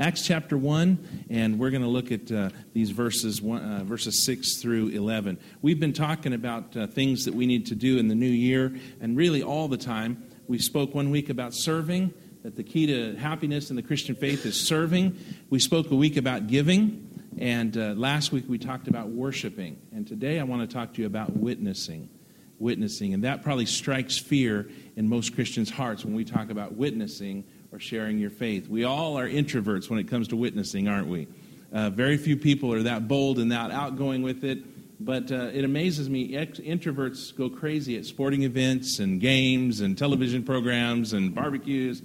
Acts chapter 1, and we're going to look at uh, these verses, uh, verses 6 through 11. We've been talking about uh, things that we need to do in the new year, and really all the time. We spoke one week about serving, that the key to happiness in the Christian faith is serving. We spoke a week about giving, and uh, last week we talked about worshiping. And today I want to talk to you about witnessing witnessing. And that probably strikes fear in most Christians' hearts when we talk about witnessing or sharing your faith. We all are introverts when it comes to witnessing, aren't we? Uh, very few people are that bold and that outgoing with it. But uh, it amazes me, ex- introverts go crazy at sporting events and games and television programs and barbecues.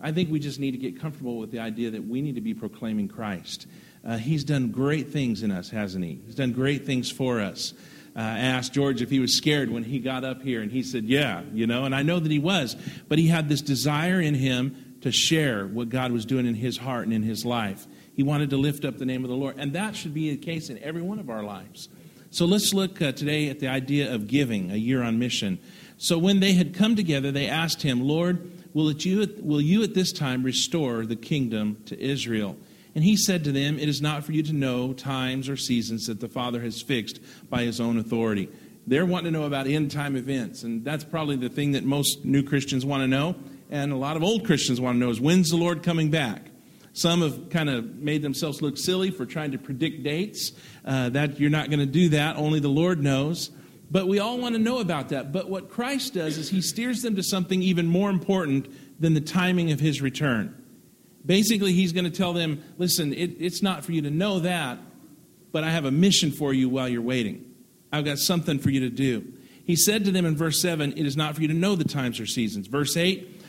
I think we just need to get comfortable with the idea that we need to be proclaiming Christ. Uh, he's done great things in us, hasn't he? He's done great things for us uh, asked George if he was scared when he got up here, and he said, Yeah, you know, and I know that he was, but he had this desire in him to share what God was doing in his heart and in his life. He wanted to lift up the name of the Lord, and that should be the case in every one of our lives. So let's look uh, today at the idea of giving, a year on mission. So when they had come together, they asked him, Lord, will, it you, will you at this time restore the kingdom to Israel? And he said to them, It is not for you to know times or seasons that the Father has fixed by his own authority. They're wanting to know about end time events, and that's probably the thing that most new Christians want to know, and a lot of old Christians want to know is when's the Lord coming back? Some have kind of made themselves look silly for trying to predict dates. Uh, that you're not going to do that. Only the Lord knows. But we all want to know about that. But what Christ does is he steers them to something even more important than the timing of his return. Basically, he's going to tell them listen, it, it's not for you to know that, but I have a mission for you while you're waiting. I've got something for you to do. He said to them in verse 7, It is not for you to know the times or seasons. Verse 8,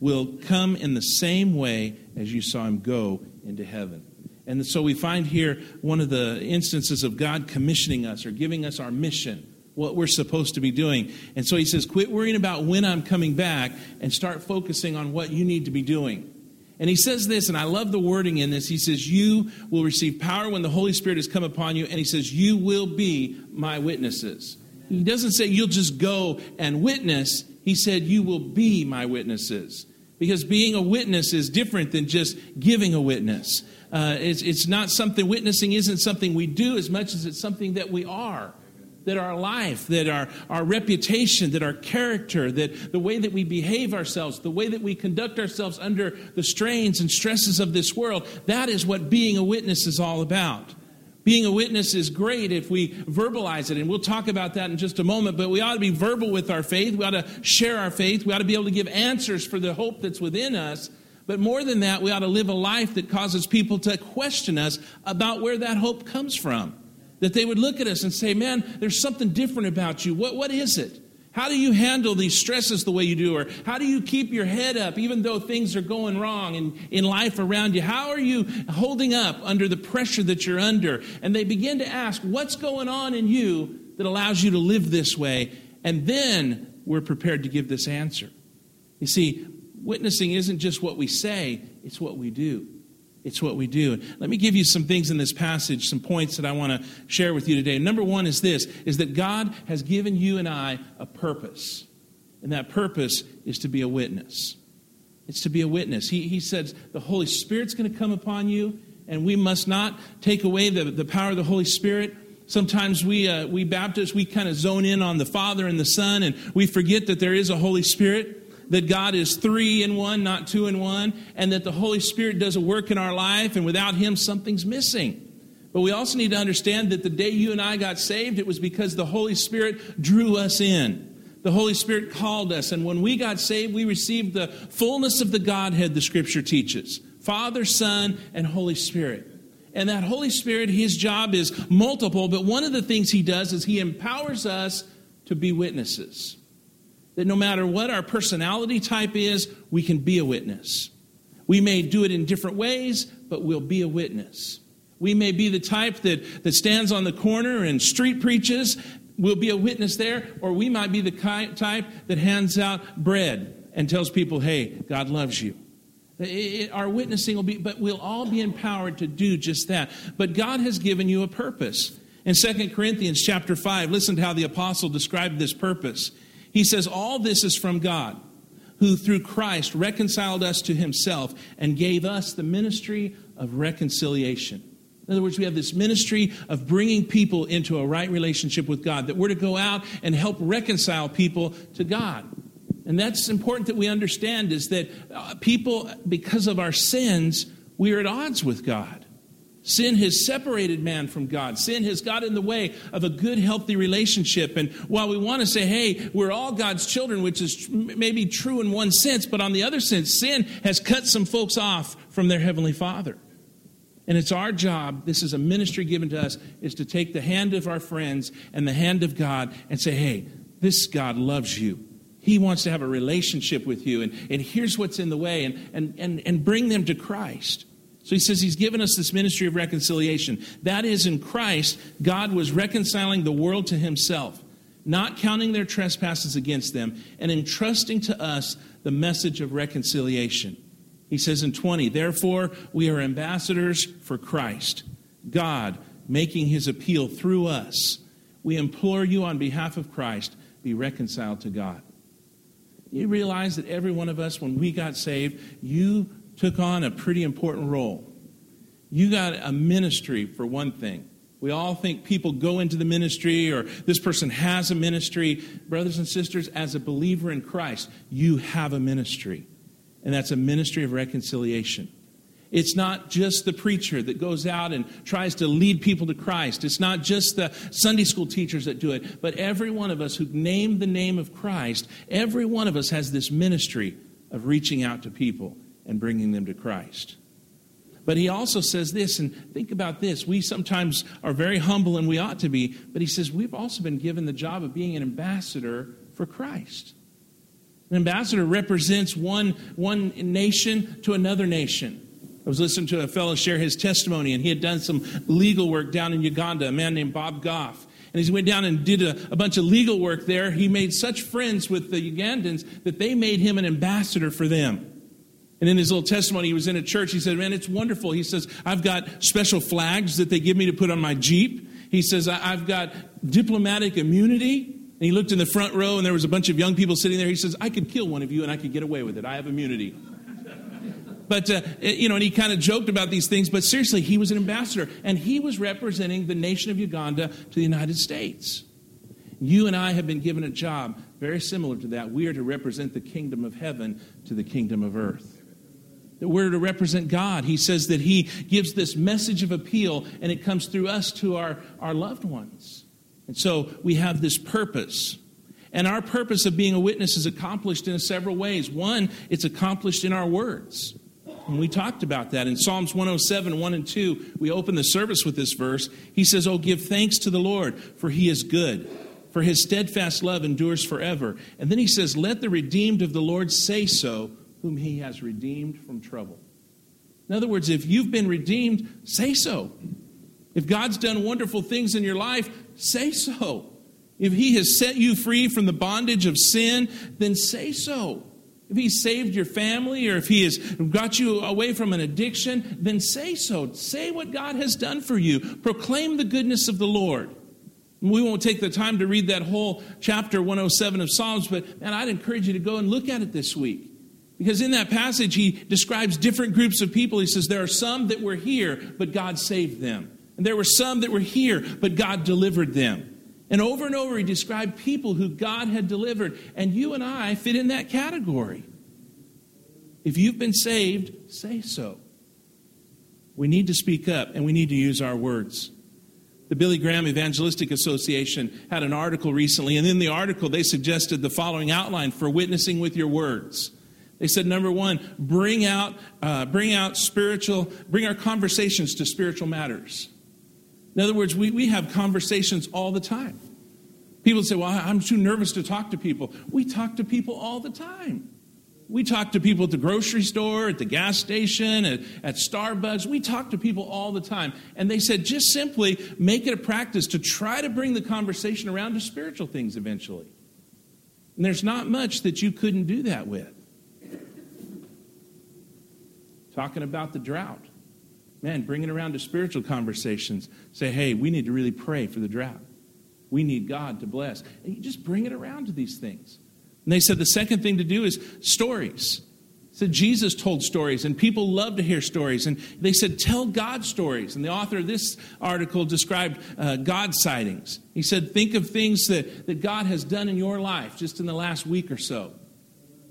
will come in the same way as you saw him go into heaven. And so we find here one of the instances of God commissioning us or giving us our mission what we're supposed to be doing. And so he says, quit worrying about when I'm coming back and start focusing on what you need to be doing. And he says this, and I love the wording in this. He says, You will receive power when the Holy Spirit has come upon you. And he says, You will be my witnesses. He doesn't say you'll just go and witness. He said, You will be my witnesses. Because being a witness is different than just giving a witness. Uh, it's, it's not something, witnessing isn't something we do as much as it's something that we are that our life, that our, our reputation, that our character, that the way that we behave ourselves, the way that we conduct ourselves under the strains and stresses of this world, that is what being a witness is all about. Being a witness is great if we verbalize it, and we'll talk about that in just a moment, but we ought to be verbal with our faith. We ought to share our faith. We ought to be able to give answers for the hope that's within us. But more than that, we ought to live a life that causes people to question us about where that hope comes from. That they would look at us and say, Man, there's something different about you. What, what is it? How do you handle these stresses the way you do? Or how do you keep your head up even though things are going wrong in, in life around you? How are you holding up under the pressure that you're under? And they begin to ask, What's going on in you that allows you to live this way? And then we're prepared to give this answer. You see, witnessing isn't just what we say, it's what we do. It's what we do. Let me give you some things in this passage, some points that I want to share with you today. Number one is this is that God has given you and I a purpose. And that purpose is to be a witness. It's to be a witness. He, he says the Holy Spirit's going to come upon you, and we must not take away the, the power of the Holy Spirit. Sometimes we, uh, we Baptists, we kind of zone in on the Father and the Son, and we forget that there is a Holy Spirit that God is three in one, not two in one, and that the Holy Spirit does a work in our life, and without Him, something's missing. But we also need to understand that the day you and I got saved, it was because the Holy Spirit drew us in. The Holy Spirit called us, and when we got saved, we received the fullness of the Godhead, the Scripture teaches Father, Son, and Holy Spirit. And that Holy Spirit, His job is multiple, but one of the things He does is He empowers us to be witnesses that no matter what our personality type is, we can be a witness. We may do it in different ways, but we'll be a witness. We may be the type that, that stands on the corner and street preaches, we'll be a witness there, or we might be the type that hands out bread and tells people, hey, God loves you. It, it, our witnessing will be, but we'll all be empowered to do just that. But God has given you a purpose. In 2 Corinthians chapter 5, listen to how the apostle described this purpose. He says, All this is from God, who through Christ reconciled us to himself and gave us the ministry of reconciliation. In other words, we have this ministry of bringing people into a right relationship with God, that we're to go out and help reconcile people to God. And that's important that we understand is that uh, people, because of our sins, we are at odds with God. Sin has separated man from God. Sin has got in the way of a good, healthy relationship. And while we want to say, hey, we're all God's children, which is maybe true in one sense, but on the other sense, sin has cut some folks off from their Heavenly Father. And it's our job, this is a ministry given to us, is to take the hand of our friends and the hand of God and say, hey, this God loves you. He wants to have a relationship with you. And, and here's what's in the way, and, and, and, and bring them to Christ. So he says he's given us this ministry of reconciliation. That is, in Christ, God was reconciling the world to himself, not counting their trespasses against them, and entrusting to us the message of reconciliation. He says in 20, Therefore, we are ambassadors for Christ, God making his appeal through us. We implore you on behalf of Christ, be reconciled to God. You realize that every one of us, when we got saved, you took on a pretty important role. You got a ministry, for one thing. We all think people go into the ministry or this person has a ministry. Brothers and sisters, as a believer in Christ, you have a ministry and that's a ministry of reconciliation. It's not just the preacher that goes out and tries to lead people to Christ. It's not just the Sunday school teachers that do it, but every one of us who name the name of Christ, every one of us has this ministry of reaching out to people and bringing them to Christ. But he also says this, and think about this. We sometimes are very humble, and we ought to be, but he says we've also been given the job of being an ambassador for Christ. An ambassador represents one, one nation to another nation. I was listening to a fellow share his testimony, and he had done some legal work down in Uganda, a man named Bob Goff. And as he went down and did a, a, bunch of legal work there, he made such friends with the Ugandans that they made him an ambassador for them. And in his little testimony, he was in a church. He said, Man, it's wonderful. He says, I've got special flags that they give me to put on my Jeep. He says, I've got diplomatic immunity. And he looked in the front row, and there was a bunch of young people sitting there. He says, I could kill one of you, and I could get away with it. I have immunity. But, uh, you know, and he kind of joked about these things, but seriously, he was an ambassador, and he was representing the nation of Uganda to the United States. You and I have been given a job very similar to that. We are to represent the kingdom of heaven to the kingdom of earth. That we're to represent God. He says that He gives this message of appeal, and it comes through us to our, our loved ones. And so we have this purpose. And our purpose of being a witness is accomplished in several ways. One, it's accomplished in our words. And we talked about that in Psalms 107, 1 and 2. We open the service with this verse. He says, Oh, give thanks to the Lord, for he is good, for his steadfast love endures forever. And then he says, Let the redeemed of the Lord say so, whom he has redeemed from trouble. In other words, if you've been redeemed, say so. If God's done wonderful things in your life, say so. If He has set you free from the bondage of sin, then say so. If He saved your family or if He has got you away from an addiction, then say so. Say what God has done for you. Proclaim the goodness of the Lord. We won't take the time to read that whole chapter 107 of Psalms, but man, I'd encourage you to go and look at it this week. Because in that passage, he describes different groups of people. He says, There are some that were here, but God saved them. And there were some that were here, but God delivered them. And over and over, he described people who God had delivered. And you and I fit in that category. If you've been saved, say so. We need to speak up and we need to use our words. The Billy Graham Evangelistic Association had an article recently, and in the article, they suggested the following outline for witnessing with your words. They said, number one, bring out, uh, bring out spiritual, bring our conversations to spiritual matters. In other words, we, we have conversations all the time. People say, Well, I'm too nervous to talk to people. We talk to people all the time. We talk to people at the grocery store, at the gas station, at, at, Starbucks. We talk to people all the time. And they said just simply make it a practice to try to bring the conversation around to spiritual things eventually. And there's not much that you couldn't do that with. Talking about the drought. Man, bring it around to spiritual conversations. Say, hey, we need to really pray for the drought. We need God to bless. And you just bring it around to these things. And they said the second thing to do is stories. Said Jesus told stories, and people love to hear stories. And they said, tell God stories. And the author of this article described uh, God sightings. He said, think of things that, that God has done in your life just in the last week or so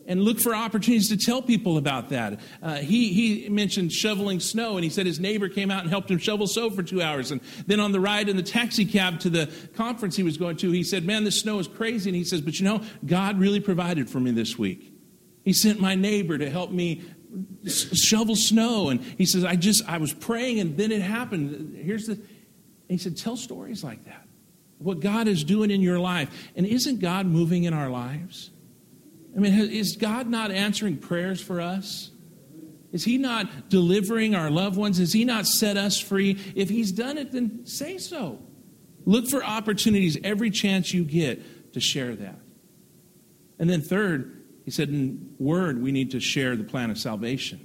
and look for opportunities to tell people about that. Uh, he, he mentioned shoveling snow, and he said his neighbor came out and helped him shovel snow for two hours. And then on the ride in the taxi cab to the conference he was going to, he said, Man, this snow is crazy. And he says, But you know, God really provided for me this week. He sent my neighbor to help me shovel snow. And he says, I just, I was praying, and then it happened. Here's the, he said, Tell stories like that. What God is doing in your life. And isn't God moving in our lives? I mean, is God not answering prayers for us? Is He not delivering our loved ones? Has He not set us free? If He's done it, then say so. Look for opportunities every chance you get to share that. And then, third, He said in Word, we need to share the plan of salvation.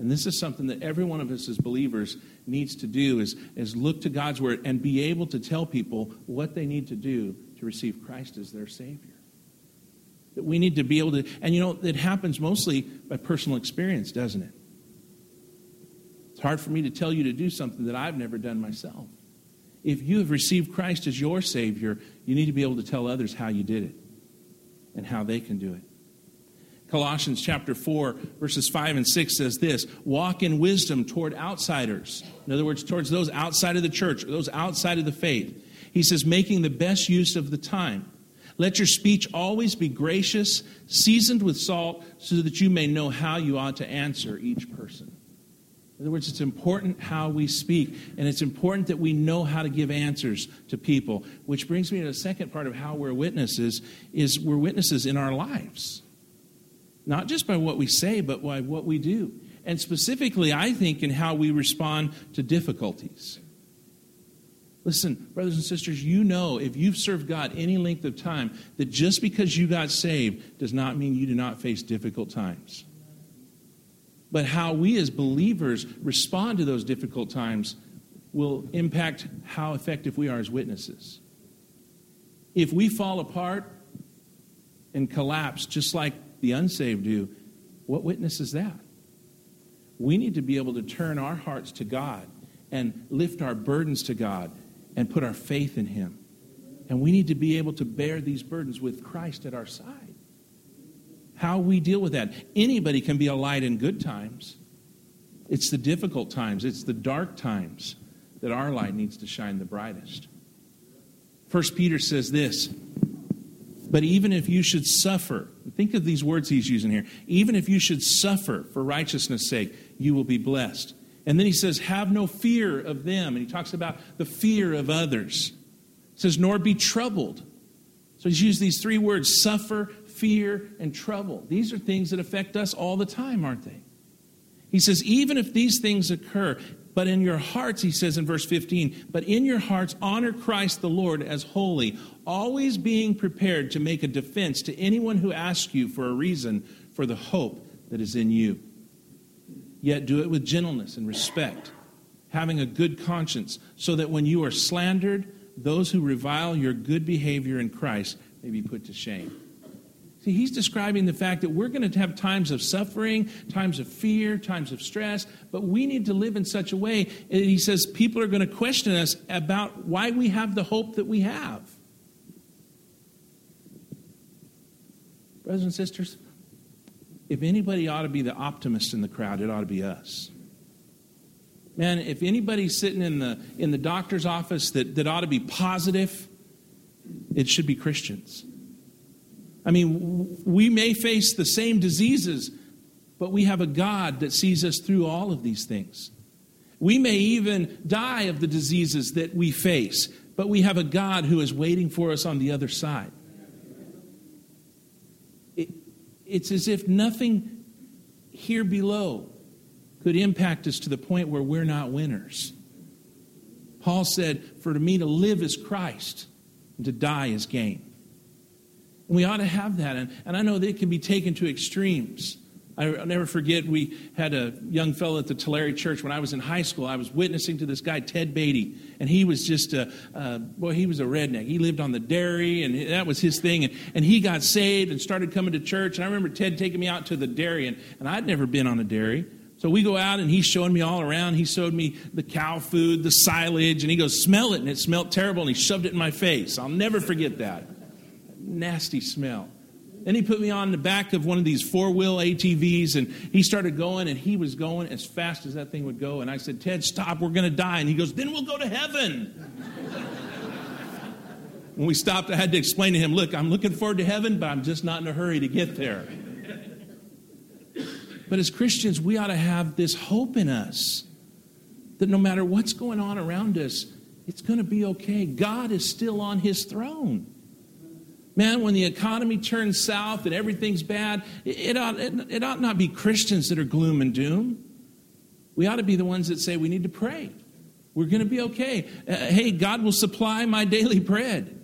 And this is something that every one of us as believers needs to do is, is look to God's word and be able to tell people what they need to do to receive Christ as their Savior. That we need to be able to, and you know, it happens mostly by personal experience, doesn't it? It's hard for me to tell you to do something that I've never done myself. If you have received Christ as your Savior, you need to be able to tell others how you did it and how they can do it. Colossians chapter 4, verses 5 and 6 says this Walk in wisdom toward outsiders. In other words, towards those outside of the church, those outside of the faith. He says, making the best use of the time let your speech always be gracious, seasoned with salt, so that you may know how you ought to answer each person. In other words, it's important how we speak, and it's important that we know how to give answers to people. Which brings me to the second part of how we're witnesses: is we're witnesses in our lives, not just by what we say, but by what we do, and specifically, I think, in how we respond to difficulties. Listen, brothers and sisters, you know if you've served God any length of time that just because you got saved does not mean you do not face difficult times. But how we as believers respond to those difficult times will impact how effective we are as witnesses. If we fall apart and collapse just like the unsaved do, what witness is that? We need to be able to turn our hearts to God and lift our burdens to God and put our faith in Him. And we need to be able to bear these burdens with Christ at our side. How we deal with that. Anybody can be a light in good times. It's the difficult times, it's the dark times that our light needs to shine the brightest. First Peter says this, but even if you should suffer, think of these words he's using here. Even if you should suffer for righteousness' sake, you will be blessed. And then he says, Have no fear of them. And he talks about the fear of others. He says, Nor be troubled. So he's used these three words suffer, fear, and trouble. These are things that affect us all the time, aren't they? He says, Even if these things occur, but in your hearts, he says in verse 15, but in your hearts honor Christ the Lord as holy, always being prepared to make a defense to anyone who asks you for a reason for the hope that is in you yet do it with gentleness and respect, having a good conscience, so that when you are slandered, those who revile your good behavior in Christ may be put to shame. See, he's describing the fact that we're going to have times of suffering, times of fear, times of stress, but we need to live in such a way. that He says people are going to question us about why we have the hope that we have. Brothers and sisters, if anybody ought to be the optimist in the crowd, it ought to be us. Man, if anybody's sitting in the, in the doctor's office that, that ought to be positive, it should be Christians. I mean, we may face the same diseases, but we have a God that sees us through all of these things. We may even die of the diseases that we face, but we have a God who is waiting for us on the other side it's as if nothing here below could impact us to the point where we're not winners. Paul said, For to me to live is Christ, and to die is gain. And we ought to have that. And, and I know that it can be taken to extremes. I'll never forget, we had a young fellow at the Tulare Church when I was in high school. I was witnessing to this guy, Ted Beatty, and he was just a, boy, he was a redneck. He lived on the dairy, and that was his thing. And, and he got saved and started coming to church. And I remember Ted taking me out to the dairy, and, and I'd never been on a dairy. So we go out, and he's showing me all around. He showed me the cow food, the silage, and he goes, Smell it. And it smelled terrible, and he shoved it in my face. I'll never forget that. Nasty smell. Then he put me on the back of one of these four wheel ATVs and he started going and he was going as fast as that thing would go. And I said, Ted, stop, we're going to die. And he goes, then we'll go to heaven. when we stopped, I had to explain to him, look, I'm looking forward to heaven, but I'm just not in a hurry to get there. but as Christians, we ought to have this hope in us that no matter what's going on around us, it's going to be okay. God is still on his throne. Man, when the economy turns south and everything's bad, it ought, it, it ought not be Christians that are gloom and doom. We ought to be the ones that say we need to pray. We're going to be okay. Uh, hey, God will supply my daily bread.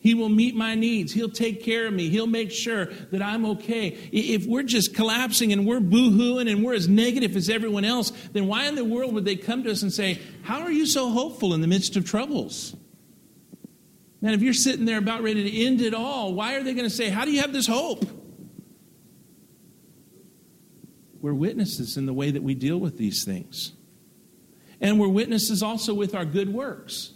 He will meet my needs. He'll take care of me. He'll make sure that I'm okay. If we're just collapsing and we're boo-hooing and we're as negative as everyone else, then why in the world would they come to us and say, How are you so hopeful in the midst of troubles? Man, if you're sitting there about ready to end it all, why are they going to say, How do you have this hope? We're witnesses in the way that we deal with these things. And we're witnesses also with our good works.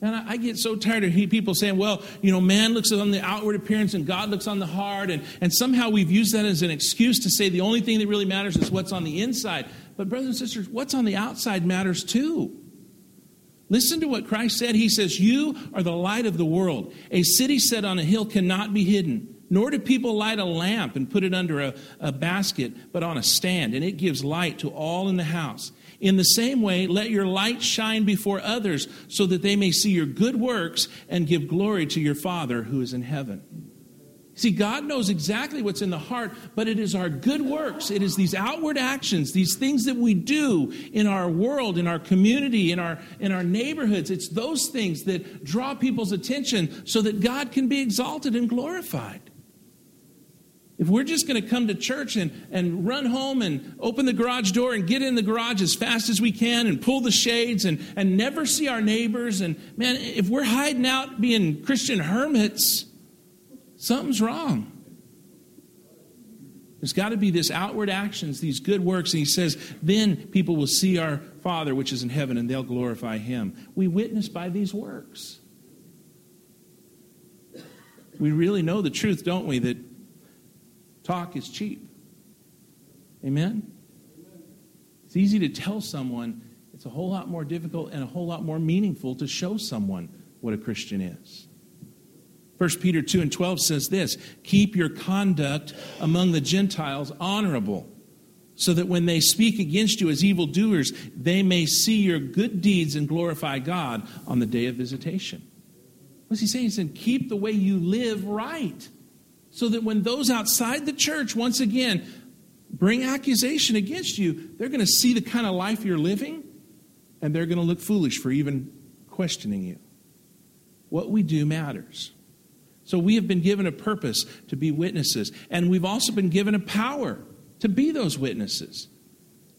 And I, get so tired of people saying, well, you know, man looks on the outward appearance and God looks on the heart. And, and somehow we've used that as an excuse to say the only thing that really matters is what's on the inside. But, brothers and sisters, what's on the outside matters too. Listen to what Christ said. He says, You are the light of the world. A city set on a hill cannot be hidden, nor do people light a lamp and put it under a, a basket, but on a stand, and it gives light to all in the house. In the same way, let your light shine before others, so that they may see your good works and give glory to your Father who is in heaven. See, God knows exactly what's in the heart, but it is our good works. It is these outward actions, these things that we do in our world, in our community, in our, in our neighborhoods. It's those things that draw people's attention so that God can be exalted and glorified. If we're just going to come to church and, and run home and open the garage door and get in the garage as fast as we can and pull the shades and, and never see our neighbors, and man, if we're hiding out being Christian hermits, something's wrong. There's got to be this outward actions, these good works. And he says, then people will see our Father which is in heaven and they'll glorify him. We witness by these works. We really know the truth, don't we, that talk is cheap. Amen? It's easy to tell someone, it's a whole lot more difficult and a whole lot more meaningful to show someone what a Christian is. 1 Peter 2 and 12 says this Keep your conduct among the Gentiles honorable, so that when they speak against you as evildoers, they may see your good deeds and glorify God on the day of visitation. What's he saying? He said, Keep the way you live right, so that when those outside the church, once again, bring accusation against you, they're going to see the kind of life you're living, and they're going to look foolish for even questioning you. What we do matters. So we have been given a purpose to be witnesses, and we've also been given a power to be those witnesses.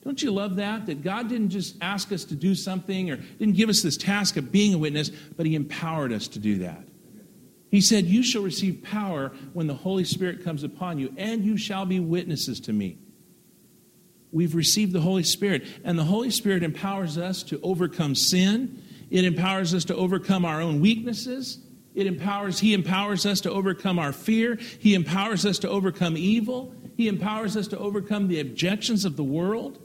Don't you love that? That God didn't just ask us to do something or didn't give us this task of being a witness, but He empowered us to do that. He said, You shall receive power when the Holy Spirit comes upon you, and you shall be witnesses to me. We've received the Holy Spirit, and the Holy Spirit empowers us to overcome sin. It empowers us to overcome our own weaknesses. It empowers, He empowers us to overcome our fear. He empowers us to overcome evil. He empowers us to overcome the objections of the world.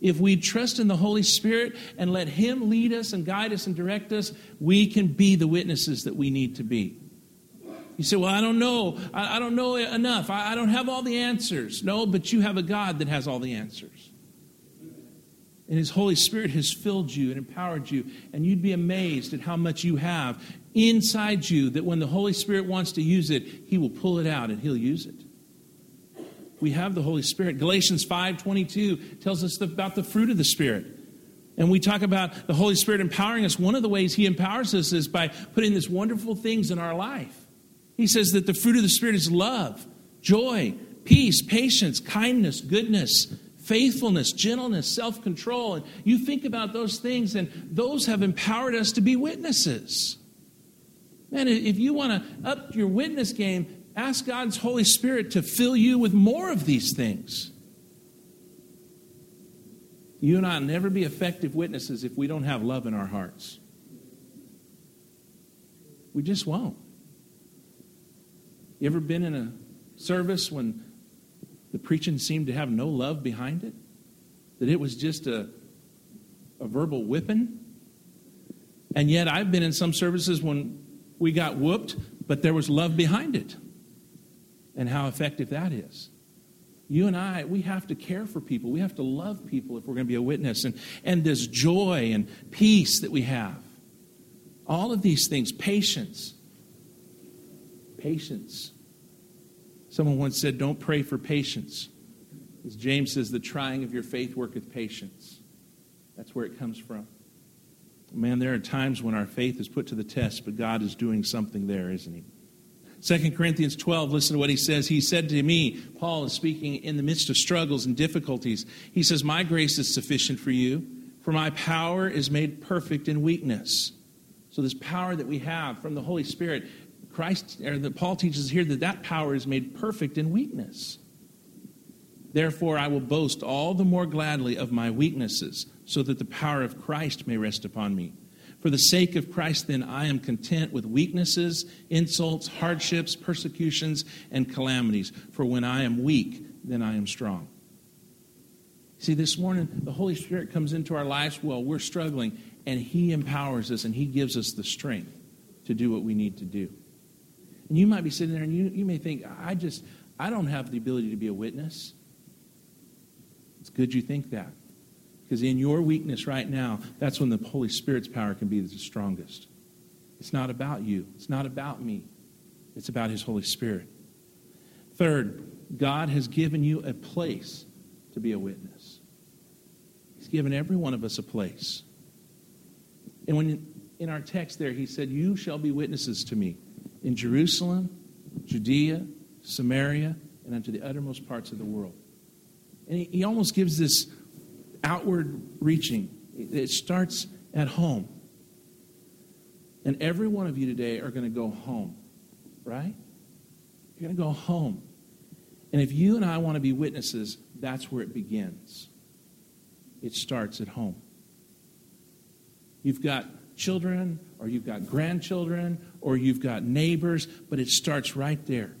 If we trust in the Holy Spirit and let Him lead us and guide us and direct us, we can be the witnesses that we need to be. You say, Well, I don't know. I, don't know enough. I don't have all the answers. No, but you have a God that has all the answers. And His Holy Spirit has filled you and empowered you, and you'd be amazed at how much you have inside you that when the Holy Spirit wants to use it, He will pull it out and He'll use it. we have the Holy Spirit. Galatians 5:22 tells us about the fruit of the Spirit. And we talk about the Holy Spirit empowering us. One of the ways He empowers us is by putting these wonderful things in our life. He says that the fruit of the Spirit is love, joy, peace, patience, kindness, goodness, faithfulness, gentleness, self control. And you think about those things, and those have empowered us to be witnesses. Man, if you want to up your witness game, ask God's Holy Spirit to fill you with more of these things. You and I will never be effective witnesses if we don't have love in our hearts. We just won't. You ever been in a service when the preaching seemed to have no love behind it? That it was just a, a verbal whipping? And yet, I've been in some services when we got whooped, but there was love behind it. And how effective that is you and I, we have to care for people. We have to love people if we're going to be a witness. And, and this joy and peace that we have. All of these things, patience. Patience. Someone once said, Don't pray for patience. As James says, the trying of your faith worketh patience. That's where it comes from. Man, there are times when our faith is put to the test, but God is doing something there, isn't He? 2 Corinthians 12, listen to what he says. He said to me, Paul is speaking in the midst of struggles and difficulties. He says, My grace is sufficient for you, for my power is made perfect in weakness. So, this power that we have from the Holy Spirit, Christ, or that Paul teaches here that that power is made perfect in weakness. Therefore, I will boast all the more gladly of my weaknesses, so that the power of Christ may rest upon me. For the sake of Christ, then, I am content with weaknesses, insults, hardships, persecutions, and calamities. For when I am weak, then I am strong. See, this morning, the Holy Spirit comes into our lives while we're struggling, and He empowers us and He gives us the strength to do what we need to do. And you might be sitting there and you, you may think, I just, I don't have the ability to be a witness. It's good you think that. Because in your weakness right now, that's when the Holy Spirit's power can be the strongest. It's not about you, it's not about me, it's about His Holy Spirit. Third, God has given you a place to be a witness. He's given every one of us a place. And when in our text there, he said, You shall be witnesses to me in Jerusalem, Judea, Samaria, and unto the uttermost parts of the world. And he, almost gives this outward reaching. It starts at home. And every one of you today are going to go home, right? You're going to go home. And if you and I want to be witnesses, that's where it begins. It starts at home. You've got children, or you've got grandchildren, or you've got neighbors, but it starts right there.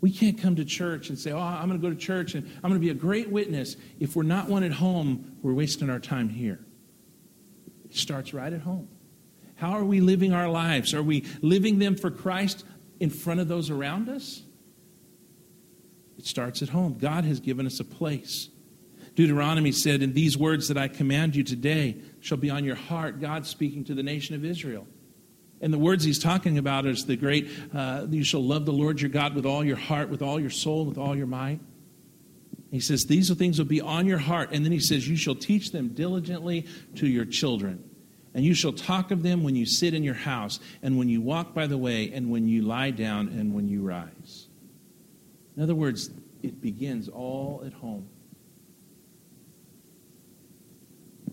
We can't come to church and say, Oh, I'm going to go to church and I'm going to be a great witness. If we're not one at home, we're wasting our time here. It starts right at home. How are we living our lives? Are we living them for Christ in front of those around us? It starts at home. God has given us a place. Deuteronomy said, In these words that I command you today shall be on your heart, God speaking to the nation of Israel. And the words he's talking about is the great, uh, you shall love the Lord your God with all your heart, with all your soul, with all your might. He says, These things will be on your heart. And then he says, You shall teach them diligently to your children. And you shall talk of them when you sit in your house, and when you walk by the way, and when you lie down, and when you rise. In other words, it begins all at home.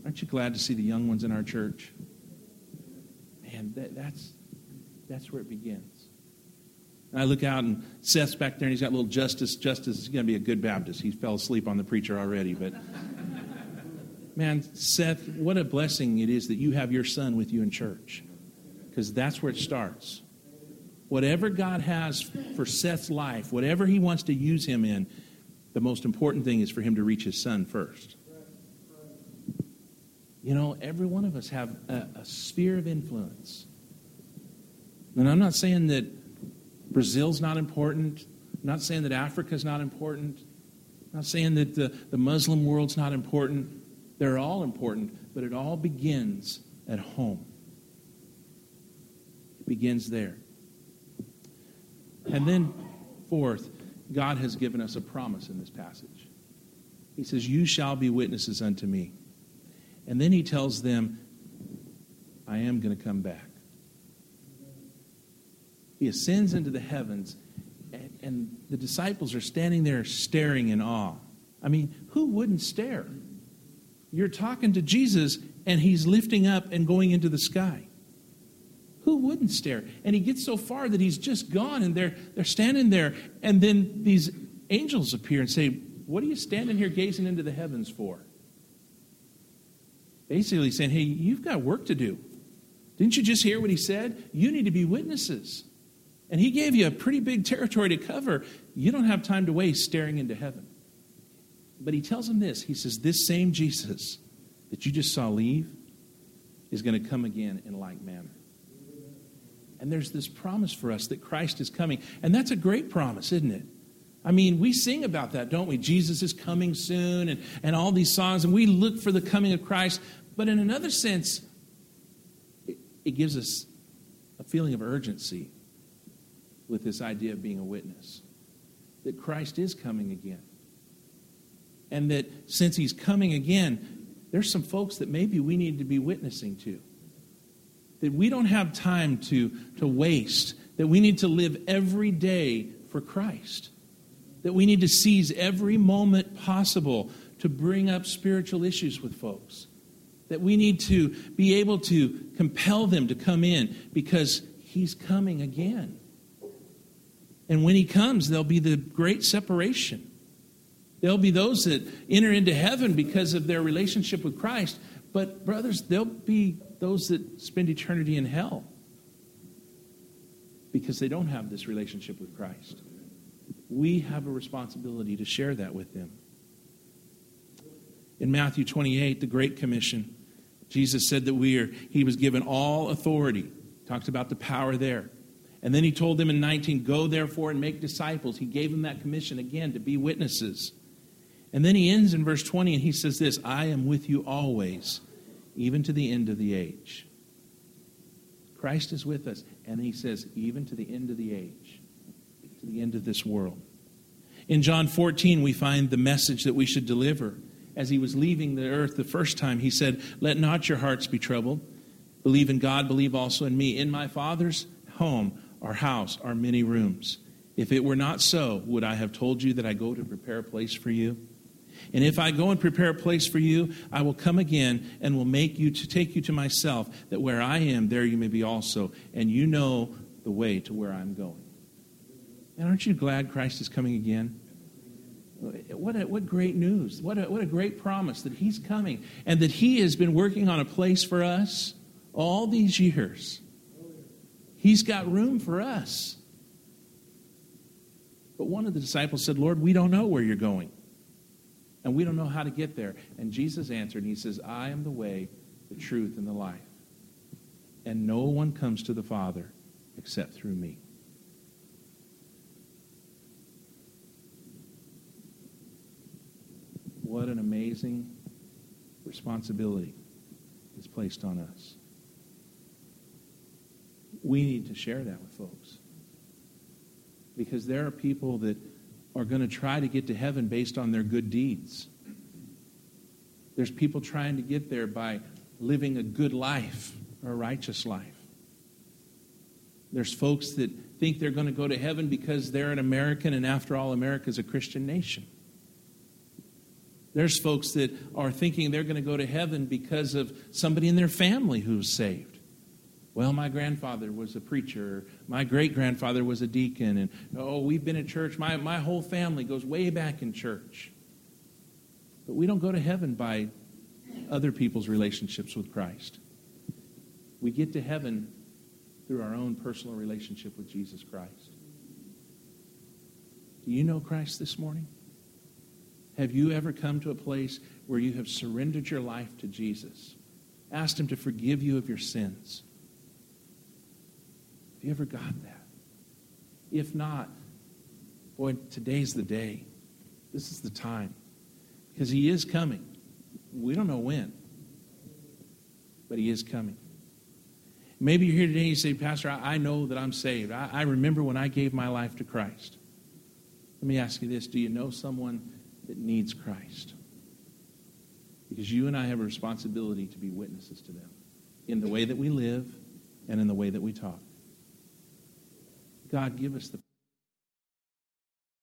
Aren't you glad to see the young ones in our church? Man, that, that's, that's where it begins. And I look out, and Seth's back there, and he's got little Justice. Justice is going to be a good Baptist. He fell asleep on the preacher already, but man, Seth, what a blessing it is that you have your son with you in church, because that's where it starts. Whatever God has for Seth's life, whatever he wants to use him in, the most important thing is for him to reach his son first. You know, every one of us have a, a sphere of influence. And I'm not saying that Brazil's not important. I'm not saying that Africa's not important. I'm not saying that the, the Muslim world's not important. They're all important, but it all begins at home. It begins there. And then, fourth, God has given us a promise in this passage. He says, You shall be witnesses unto me. And then he tells them, I am going to come back. He ascends into the heavens, and, and, the disciples are standing there staring in awe. I mean, who wouldn't stare? You're talking to Jesus, and he's lifting up and going into the sky. Who wouldn't stare? And he gets so far that he's just gone, and they're, they're standing there, and then these angels appear and say, What are you standing here gazing into the heavens for? Basically saying, Hey, you've got work to do. Didn't you just hear what he said? You need to be witnesses. And he gave you a pretty big territory to cover. You don't have time to waste staring into heaven. But he tells him this He says, This same Jesus that you just saw leave is going to come again in like manner. And there's this promise for us that Christ is coming. And that's a great promise, isn't it? I mean, we sing about that, don't we? Jesus is coming soon and, and all these songs, and we look for the coming of Christ. But in another sense, it, it gives us a feeling of urgency with this idea of being a witness that Christ is coming again. And that since he's coming again, there's some folks that maybe we need to be witnessing to. That we don't have time to, to waste, that we need to live every day for Christ. That we need to seize every moment possible to bring up spiritual issues with folks. That we need to be able to compel them to come in because he's coming again. And when he comes, there'll be the great separation. There'll be those that enter into heaven because of their relationship with Christ. But, brothers, there'll be those that spend eternity in hell because they don't have this relationship with Christ. We have a responsibility to share that with them. In Matthew 28, the Great Commission, Jesus said that we are, he was given all authority. Talked about the power there. And then he told them in 19, Go therefore and make disciples. He gave them that commission again to be witnesses. And then he ends in verse 20 and he says this I am with you always, even to the end of the age. Christ is with us. And he says, even to the end of the age, to the end of this world. In John 14, we find the message that we should deliver. As he was leaving the earth the first time, he said, Let not your hearts be troubled. Believe in God, believe also in me. In my Father's home our house, our many rooms. If it were not so, would I have told you that I go to prepare a place for you? And if I go and prepare a place for you, I will come again and will make you to take you to myself, that where I am, there you may be also, and you know the way to where I'm going. And aren't you glad Christ is coming again? What, a, what great news. What a, what a great promise that He's coming and that He has been working on a place for us all these years. He's got room for us. But one of the disciples said, Lord, we don't know where you're going. And we don't know how to get there. And Jesus answered, and he says, I am the way, the truth, and the life. And no one comes to the Father except through me. What an amazing responsibility is placed on us we need to share that with folks. Because there are people that are going to try to get to heaven based on their good deeds. There's people trying to get there by living a good life or a righteous life. There's folks that think they're going to go to heaven because they're an American, and after all, America is a Christian nation. There's folks that are thinking they're going to go to heaven because of somebody in their family who's saved. Well, my grandfather was a preacher. My great grandfather was a deacon. And oh, we've been in church. My, my whole family goes way back in church. But we don't go to heaven by other people's relationships with Christ. We get to heaven through our own personal relationship with Jesus Christ. Do you know Christ this morning? Have you ever come to a place where you have surrendered your life to Jesus, asked Him to forgive you of your sins? Have you ever got that? If not, boy, today's the day. This is the time. Because he is coming. We don't know when, but he is coming. Maybe you're here today and you say, Pastor, I, know that I'm saved. I, I remember when I gave my life to Christ. Let me ask you this Do you know someone that needs Christ? Because you and I have a responsibility to be witnesses to them in the way that we live and in the way that we talk. God, give us the